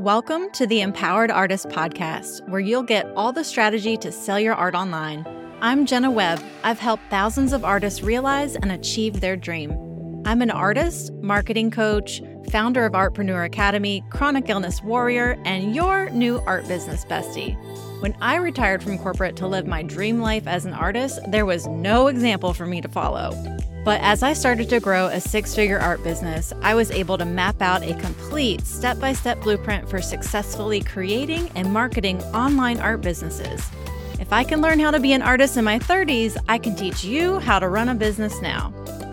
Welcome to the Empowered Artist Podcast, where you'll get all the strategy to sell your art online. I'm Jenna Webb. I've helped thousands of artists realize and achieve their dream. I'm an artist, marketing coach, founder of Artpreneur Academy, chronic illness warrior, and your new art business bestie. When I retired from corporate to live my dream life as an artist, there was no example for me to follow. But as I started to grow a six figure art business, I was able to map out a complete step by step blueprint for successfully creating and marketing online art businesses. If I can learn how to be an artist in my 30s, I can teach you how to run a business now.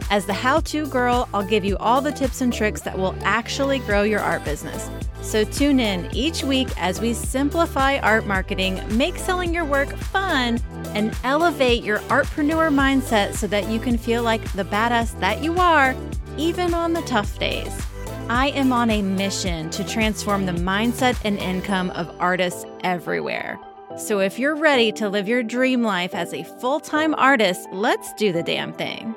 As the how to girl, I'll give you all the tips and tricks that will actually grow your art business. So tune in each week as we simplify art marketing, make selling your work fun, and elevate your artpreneur mindset so that you can feel like the badass that you are, even on the tough days. I am on a mission to transform the mindset and income of artists everywhere. So if you're ready to live your dream life as a full time artist, let's do the damn thing.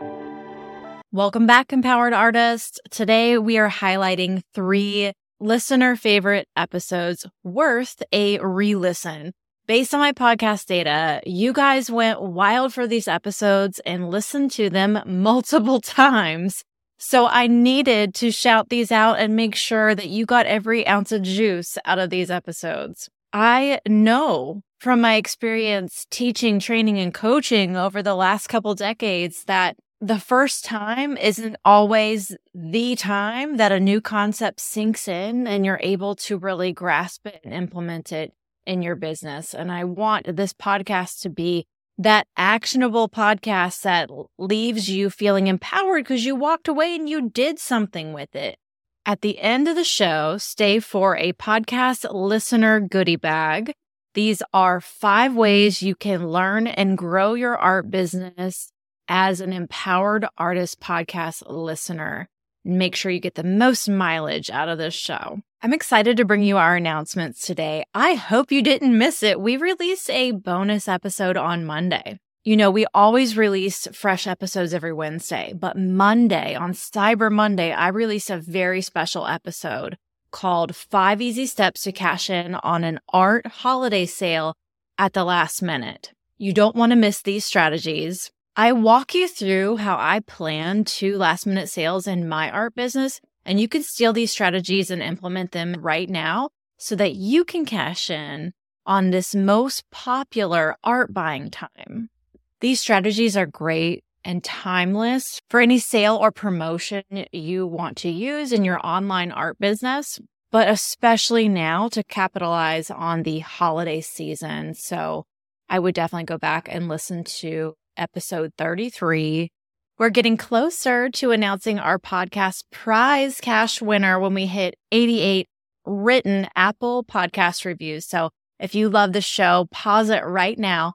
Welcome back, Empowered Artists. Today we are highlighting three listener favorite episodes worth a re listen. Based on my podcast data, you guys went wild for these episodes and listened to them multiple times. So I needed to shout these out and make sure that you got every ounce of juice out of these episodes. I know from my experience teaching, training, and coaching over the last couple decades that the first time isn't always the time that a new concept sinks in and you're able to really grasp it and implement it in your business. And I want this podcast to be that actionable podcast that leaves you feeling empowered because you walked away and you did something with it. At the end of the show, stay for a podcast listener goodie bag. These are five ways you can learn and grow your art business as an empowered artist podcast listener. Make sure you get the most mileage out of this show. I'm excited to bring you our announcements today. I hope you didn't miss it. We released a bonus episode on Monday. You know, we always release fresh episodes every Wednesday, but Monday, on Cyber Monday, I released a very special episode called Five Easy Steps to Cash In on an Art Holiday Sale at the Last Minute. You don't want to miss these strategies. I walk you through how I plan to last minute sales in my art business and you can steal these strategies and implement them right now so that you can cash in on this most popular art buying time. These strategies are great and timeless for any sale or promotion you want to use in your online art business, but especially now to capitalize on the holiday season. So I would definitely go back and listen to episode 33 we're getting closer to announcing our podcast prize cash winner when we hit 88 written Apple podcast reviews. So if you love the show, pause it right now.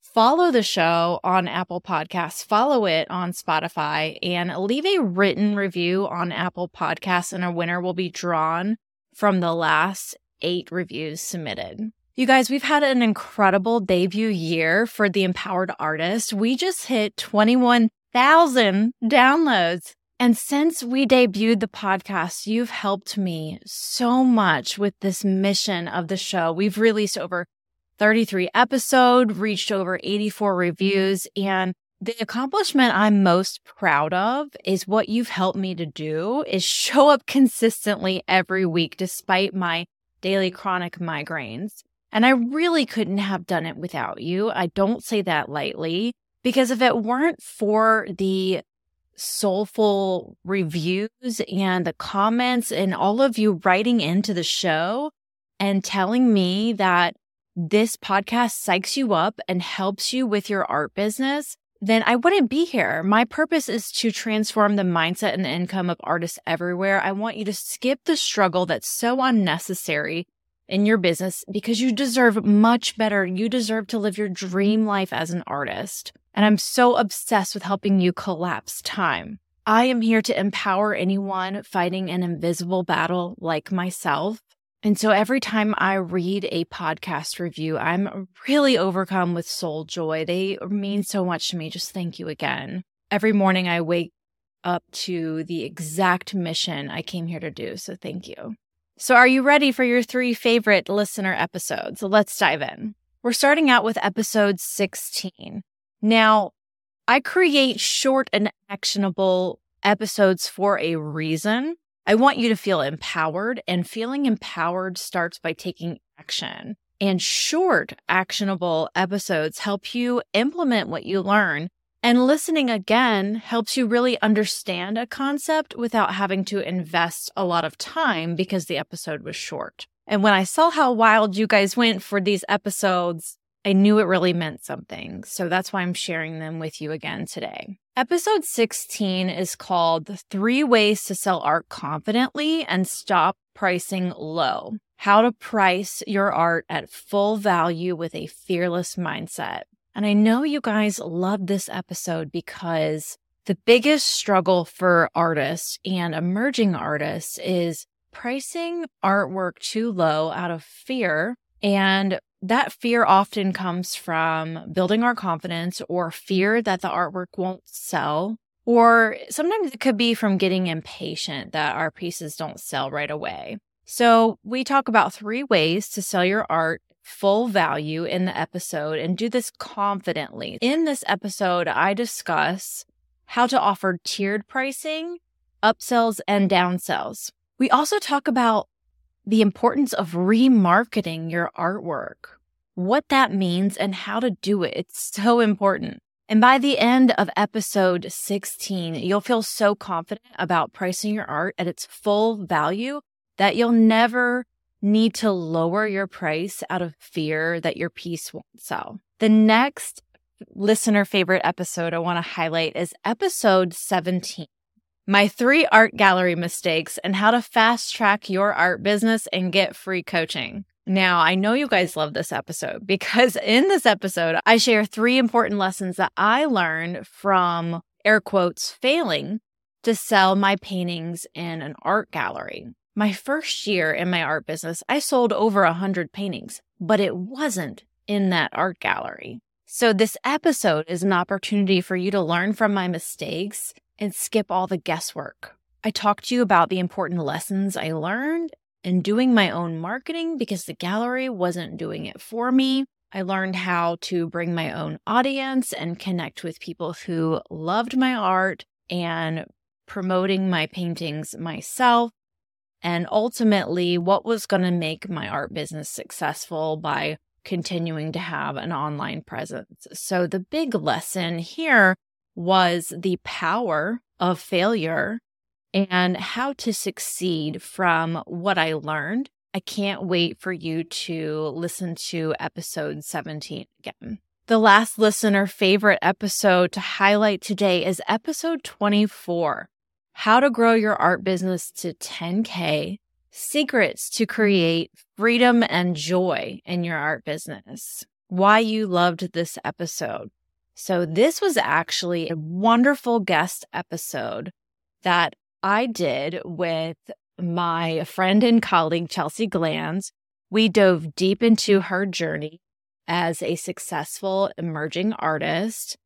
Follow the show on Apple Podcasts, follow it on Spotify, and leave a written review on Apple Podcasts, and a winner will be drawn from the last eight reviews submitted. You guys, we've had an incredible debut year for the Empowered Artist. We just hit 21 thousand downloads. And since we debuted the podcast, you've helped me so much with this mission of the show. We've released over 33 episodes, reached over 84 reviews, and the accomplishment I'm most proud of is what you've helped me to do is show up consistently every week despite my daily chronic migraines. And I really couldn't have done it without you. I don't say that lightly. Because if it weren't for the soulful reviews and the comments and all of you writing into the show and telling me that this podcast psychs you up and helps you with your art business, then I wouldn't be here. My purpose is to transform the mindset and the income of artists everywhere. I want you to skip the struggle that's so unnecessary in your business because you deserve much better. You deserve to live your dream life as an artist. And I'm so obsessed with helping you collapse time. I am here to empower anyone fighting an invisible battle like myself. And so every time I read a podcast review, I'm really overcome with soul joy. They mean so much to me. Just thank you again. Every morning I wake up to the exact mission I came here to do. So thank you. So, are you ready for your three favorite listener episodes? Let's dive in. We're starting out with episode 16. Now, I create short and actionable episodes for a reason. I want you to feel empowered, and feeling empowered starts by taking action. And short, actionable episodes help you implement what you learn and listening again helps you really understand a concept without having to invest a lot of time because the episode was short. And when I saw how wild you guys went for these episodes, I knew it really meant something. So that's why I'm sharing them with you again today. Episode 16 is called Three Ways to Sell Art Confidently and Stop Pricing Low. How to price your art at full value with a fearless mindset. And I know you guys love this episode because the biggest struggle for artists and emerging artists is pricing artwork too low out of fear. And that fear often comes from building our confidence or fear that the artwork won't sell. Or sometimes it could be from getting impatient that our pieces don't sell right away. So we talk about three ways to sell your art full value in the episode and do this confidently. In this episode, I discuss how to offer tiered pricing, upsells, and downsells. We also talk about the importance of remarketing your artwork, what that means, and how to do it. It's so important. And by the end of episode 16, you'll feel so confident about pricing your art at its full value that you'll never need to lower your price out of fear that your piece won't sell. The next listener favorite episode I want to highlight is episode 17 My Three Art Gallery Mistakes and How to Fast Track Your Art Business and Get Free Coaching. Now, I know you guys love this episode because in this episode, I share three important lessons that I learned from air quotes failing to sell my paintings in an art gallery. My first year in my art business, I sold over a hundred paintings, but it wasn't in that art gallery. So this episode is an opportunity for you to learn from my mistakes and skip all the guesswork. I talked to you about the important lessons I learned in doing my own marketing because the gallery wasn't doing it for me. I learned how to bring my own audience and connect with people who loved my art and promoting my paintings myself and ultimately what was going to make my art business successful by continuing to have an online presence. So the big lesson here was the power of failure and how to succeed from what I learned. I can't wait for you to listen to episode 17 again. The last listener favorite episode to highlight today is episode 24 how to grow your art business to 10K, secrets to create freedom and joy in your art business, why you loved this episode. So, this was actually a wonderful guest episode that I did with my friend and colleague, Chelsea Glanz. We dove deep into her journey as a successful emerging artist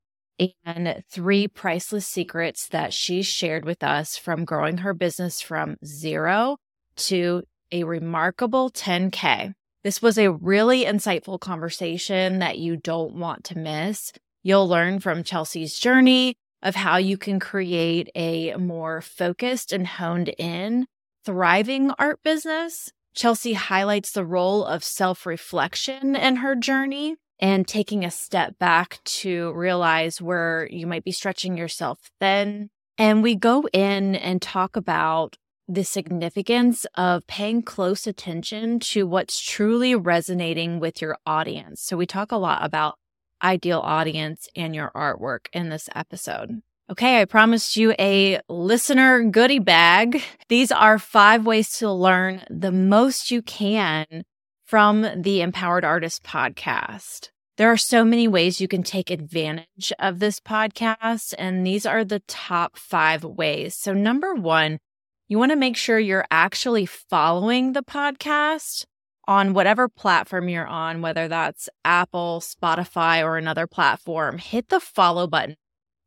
and three priceless secrets that she shared with us from growing her business from zero to a remarkable 10K. This was a really insightful conversation that you don't want to miss. You'll learn from Chelsea's journey of how you can create a more focused and honed in, thriving art business. Chelsea highlights the role of self reflection in her journey and taking a step back to realize where you might be stretching yourself thin. And we go in and talk about the significance of paying close attention to what's truly resonating with your audience. So we talk a lot about ideal audience and your artwork in this episode. Okay, I promised you a listener goodie bag. These are five ways to learn the most you can from the Empowered Artist podcast. There are so many ways you can take advantage of this podcast, and these are the top five ways. So, number one, you want to make sure you're actually following the podcast on whatever platform you're on, whether that's Apple, Spotify, or another platform. Hit the follow button,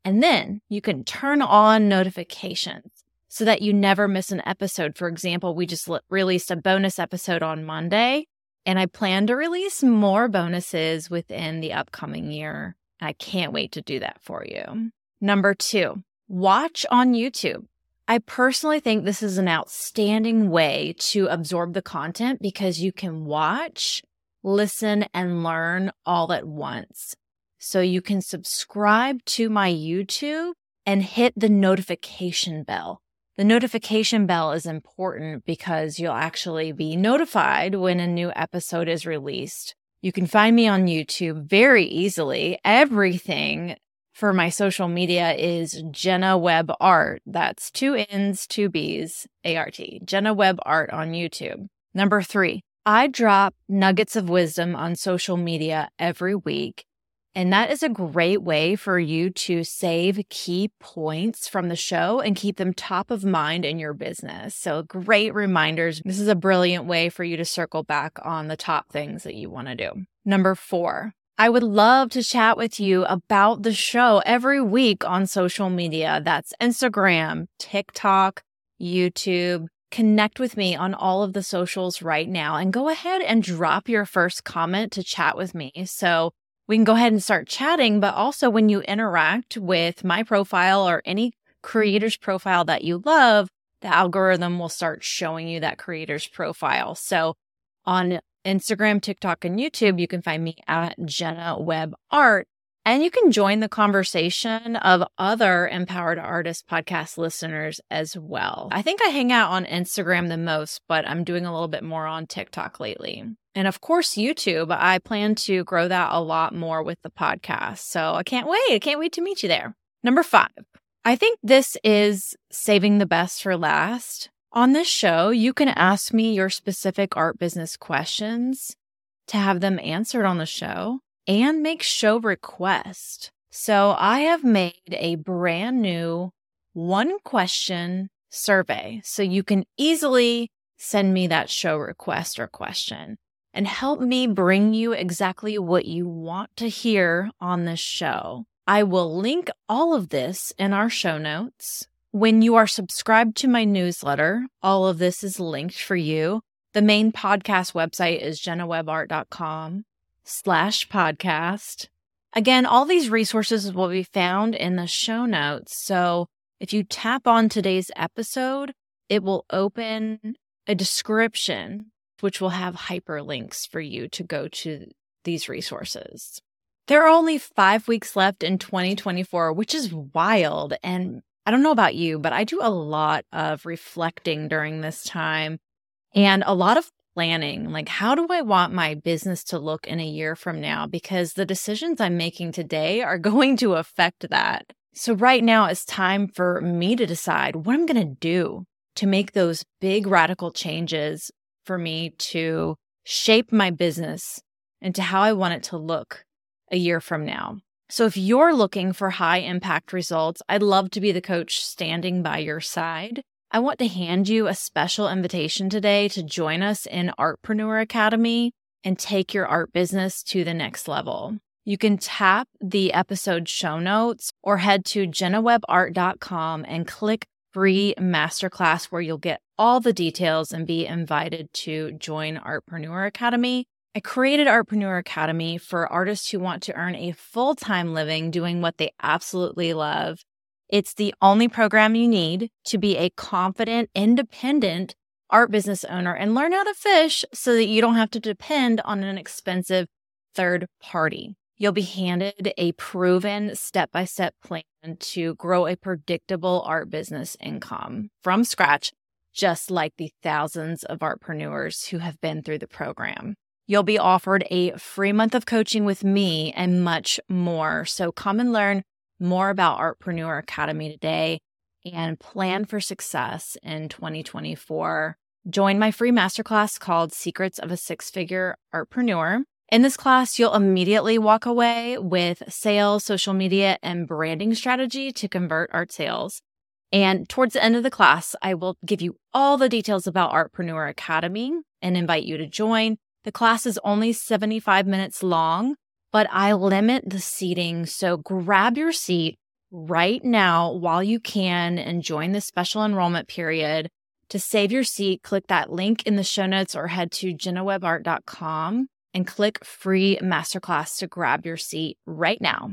and then you can turn on notifications. so that you never miss an episode. For example, we just released a bonus episode on Monday, and I plan to release more bonuses within the upcoming year. I can't wait to do that for you. Number two, watch on YouTube. I personally think this is an outstanding way to absorb the content because you can watch, listen, and learn all at once. So you can subscribe to my YouTube and hit the notification bell. The notification bell is important because you'll actually be notified when a new episode is released. You can find me on YouTube very easily. Everything for my social media is Jenna Webb Art. That's two N's, two B's, A R T. Jenna Webb Art on YouTube. Number three, I drop nuggets of wisdom on social media every week. And that is a great way for you to save key points from the show and keep them top of mind in your business. So, great reminders. This is a brilliant way for you to circle back on the top things that you want to do. Number four, I would love to chat with you about the show every week on social media. That's Instagram, TikTok, YouTube. Connect with me on all of the socials right now and go ahead and drop your first comment to chat with me. So we can go ahead and start chatting. But also, when you interact with my profile or any creator's profile that you love, the algorithm will start showing you that creator's profile. So on Instagram, TikTok, and YouTube, you can find me at Jenna Webb Art. And you can join the conversation of other Empowered Artist podcast listeners as well. I think I hang out on Instagram the most, but I'm doing a little bit more on TikTok lately. And of course, YouTube. I plan to grow that a lot more with the podcast. So I can't wait. I can't wait to meet you there. Number five, I think this is saving the best for last. On this show, you can ask me your specific art business questions to have them answered on the show and make show requests. So I have made a brand new one question survey so you can easily send me that show request or question and help me bring you exactly what you want to hear on this show. I will link all of this in our show notes. When you are subscribed to my newsletter, all of this is linked for you. The main podcast website is jennawebbart.com slash podcast. Again, all these resources will be found in the show notes. So if you tap on today's episode, it will open a description, which will have hyperlinks for you to go to these resources. There are only five weeks left in 2024, which is wild. And I don't know about you, but I do a lot of reflecting during this time and a lot of planning. Like, how do I want my business to look in a year from now? Because the decisions I'm making today are going to affect that. So, right now, it's time for me to decide what I'm going to do to make those big radical changes for me to shape my business into how I want it to look a year from now. So if you're looking for high impact results, I'd love to be the coach standing by your side. I want to hand you a special invitation today to join us in Artpreneur Academy and take your art business to the next level. You can tap the episode show notes or head to jennawebbart.com and click free masterclass where you'll get all the details and be invited to join Artpreneur Academy. I created Artpreneur Academy for artists who want to earn a full time living doing what they absolutely love. It's the only program you need to be a confident, independent art business owner and learn how to fish so that you don't have to depend on an expensive third party. You'll be handed a proven step by step plan to grow a predictable art business income from scratch, just like the thousands of artpreneurs who have been through the program. You'll be offered a free month of coaching with me and much more. So come and learn more about Artpreneur Academy today and plan for success in 2024. Join my free masterclass called Secrets of a Six Figure Artpreneur. In this class, you'll immediately walk away with sales, social media, and branding strategy to convert art sales. And towards the end of the class, I will give you all the details about Artpreneur Academy and invite you to join. The class is only 75 minutes long, but I limit the seating. So grab your seat, right now while you can and join the special enrollment period. To save your seat, click that link in the show notes or head to jennawebbart.com and click free masterclass to grab your seat right now.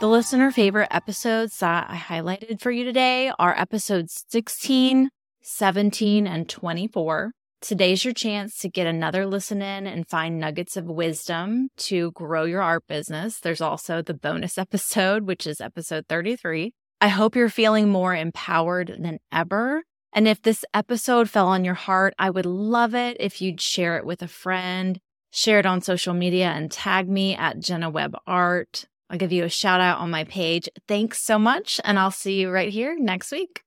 The listener favorite episodes that I highlighted for you today are episodes 16, 17, and 24. Today's your chance to get another listen in and find nuggets of wisdom to grow your art business. There's also the bonus episode, which is episode 33. I hope you're feeling more empowered than ever. And if this episode fell on your heart, I would love it if you'd share it with a friend, share it on social media, and tag me at Jenna Webb Art. I'll give you a shout out on my page. Thanks so much, and I'll see you right here next week.